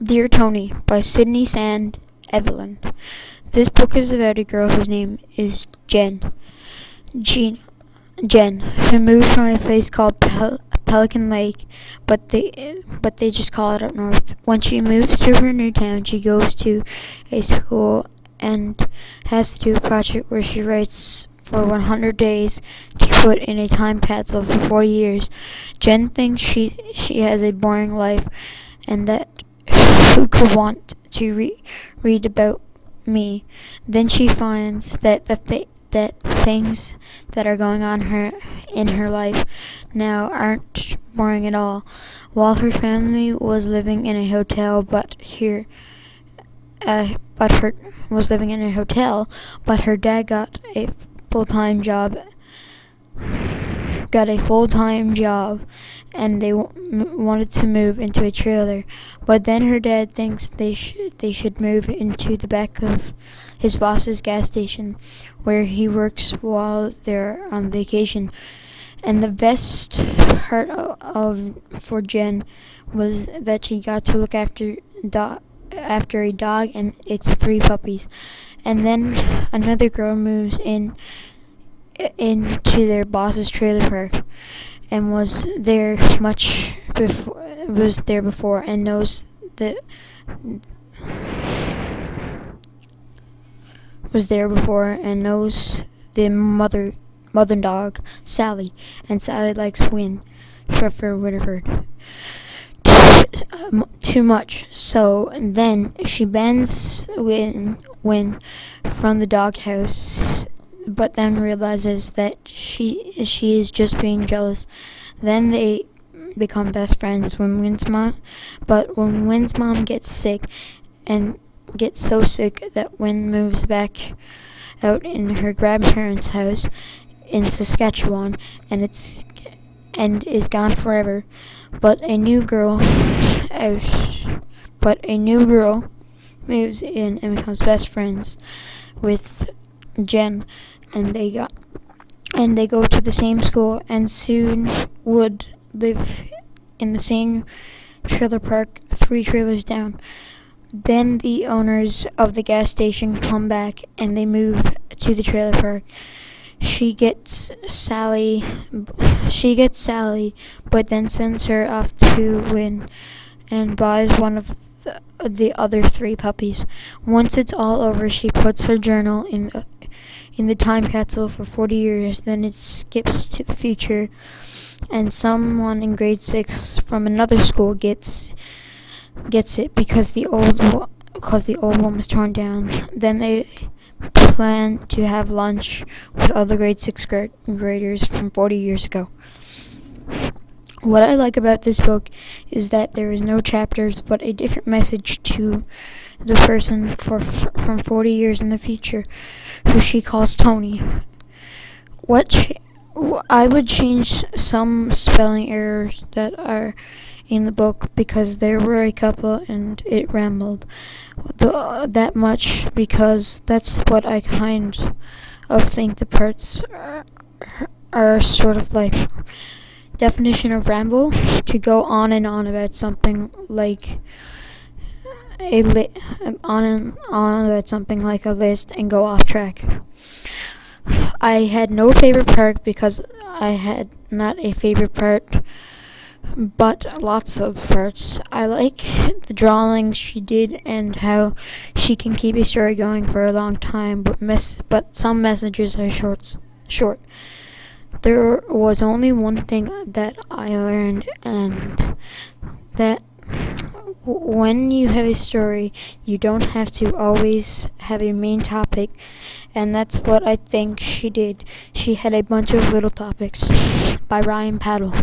Dear Tony by Sydney Sand Evelyn. This book is about a girl whose name is Jen. Jean, Jen, who moved from a place called Pel- Pelican Lake, but they but they just call it up north. When she moves to her new town, she goes to a school and has to do a project where she writes for 100 days to put in a time capsule for 40 years. Jen thinks she she has a boring life and that who could want to re- read about me? Then she finds that the th- that things that are going on her in her life now aren't boring at all. While her family was living in a hotel, but here, uh, but her was living in a hotel, but her dad got a full time job got a full time job and they w- wanted to move into a trailer. But then her dad thinks they should they should move into the back of his boss's gas station where he works while they're on vacation. And the best part of, of for Jen was that she got to look after dog after a dog and its three puppies. And then another girl moves in into their boss's trailer park and was there much before was there before and knows that was there before and knows the mother mother dog Sally and Sally likes Win Sheffer Winifred um, too much. So then she bans Win Win from the doghouse but then realizes that she she is just being jealous. Then they become best friends when Win's mom, but when Win's mom gets sick and gets so sick that Win moves back out in her grandparents' house in Saskatchewan and it's and is gone forever. But a new girl out but a new girl moves in and becomes best friends with Jen and they got and they go to the same school and soon would live in the same trailer park three trailers down. Then the owners of the gas station come back and they move to the trailer park. She gets Sally she gets Sally but then sends her off to Win and buys one of the, the other three puppies. Once it's all over, she puts her journal in the, in the time capsule for 40 years. Then it skips to the future, and someone in grade six from another school gets gets it because the old because the old one was torn down. Then they plan to have lunch with other grade six grad- graders from 40 years ago. What I like about this book is that there is no chapters but a different message to the person for from 40 years in the future who she calls Tony. What I would change some spelling errors that are in the book because there were a couple and it rambled the, uh, that much because that's what I kind of think the parts are, are sort of like definition of ramble to go on and on about something like a li- on and on about something like a list and go off track. I had no favorite part because I had not a favorite part, but lots of parts. I like the drawing she did and how she can keep a story going for a long time, but mess but some messages are short. Short. There was only one thing that I learned, and that when you have a story, you don't have to always have a main topic, and that's what I think she did. She had a bunch of little topics by Ryan Paddle.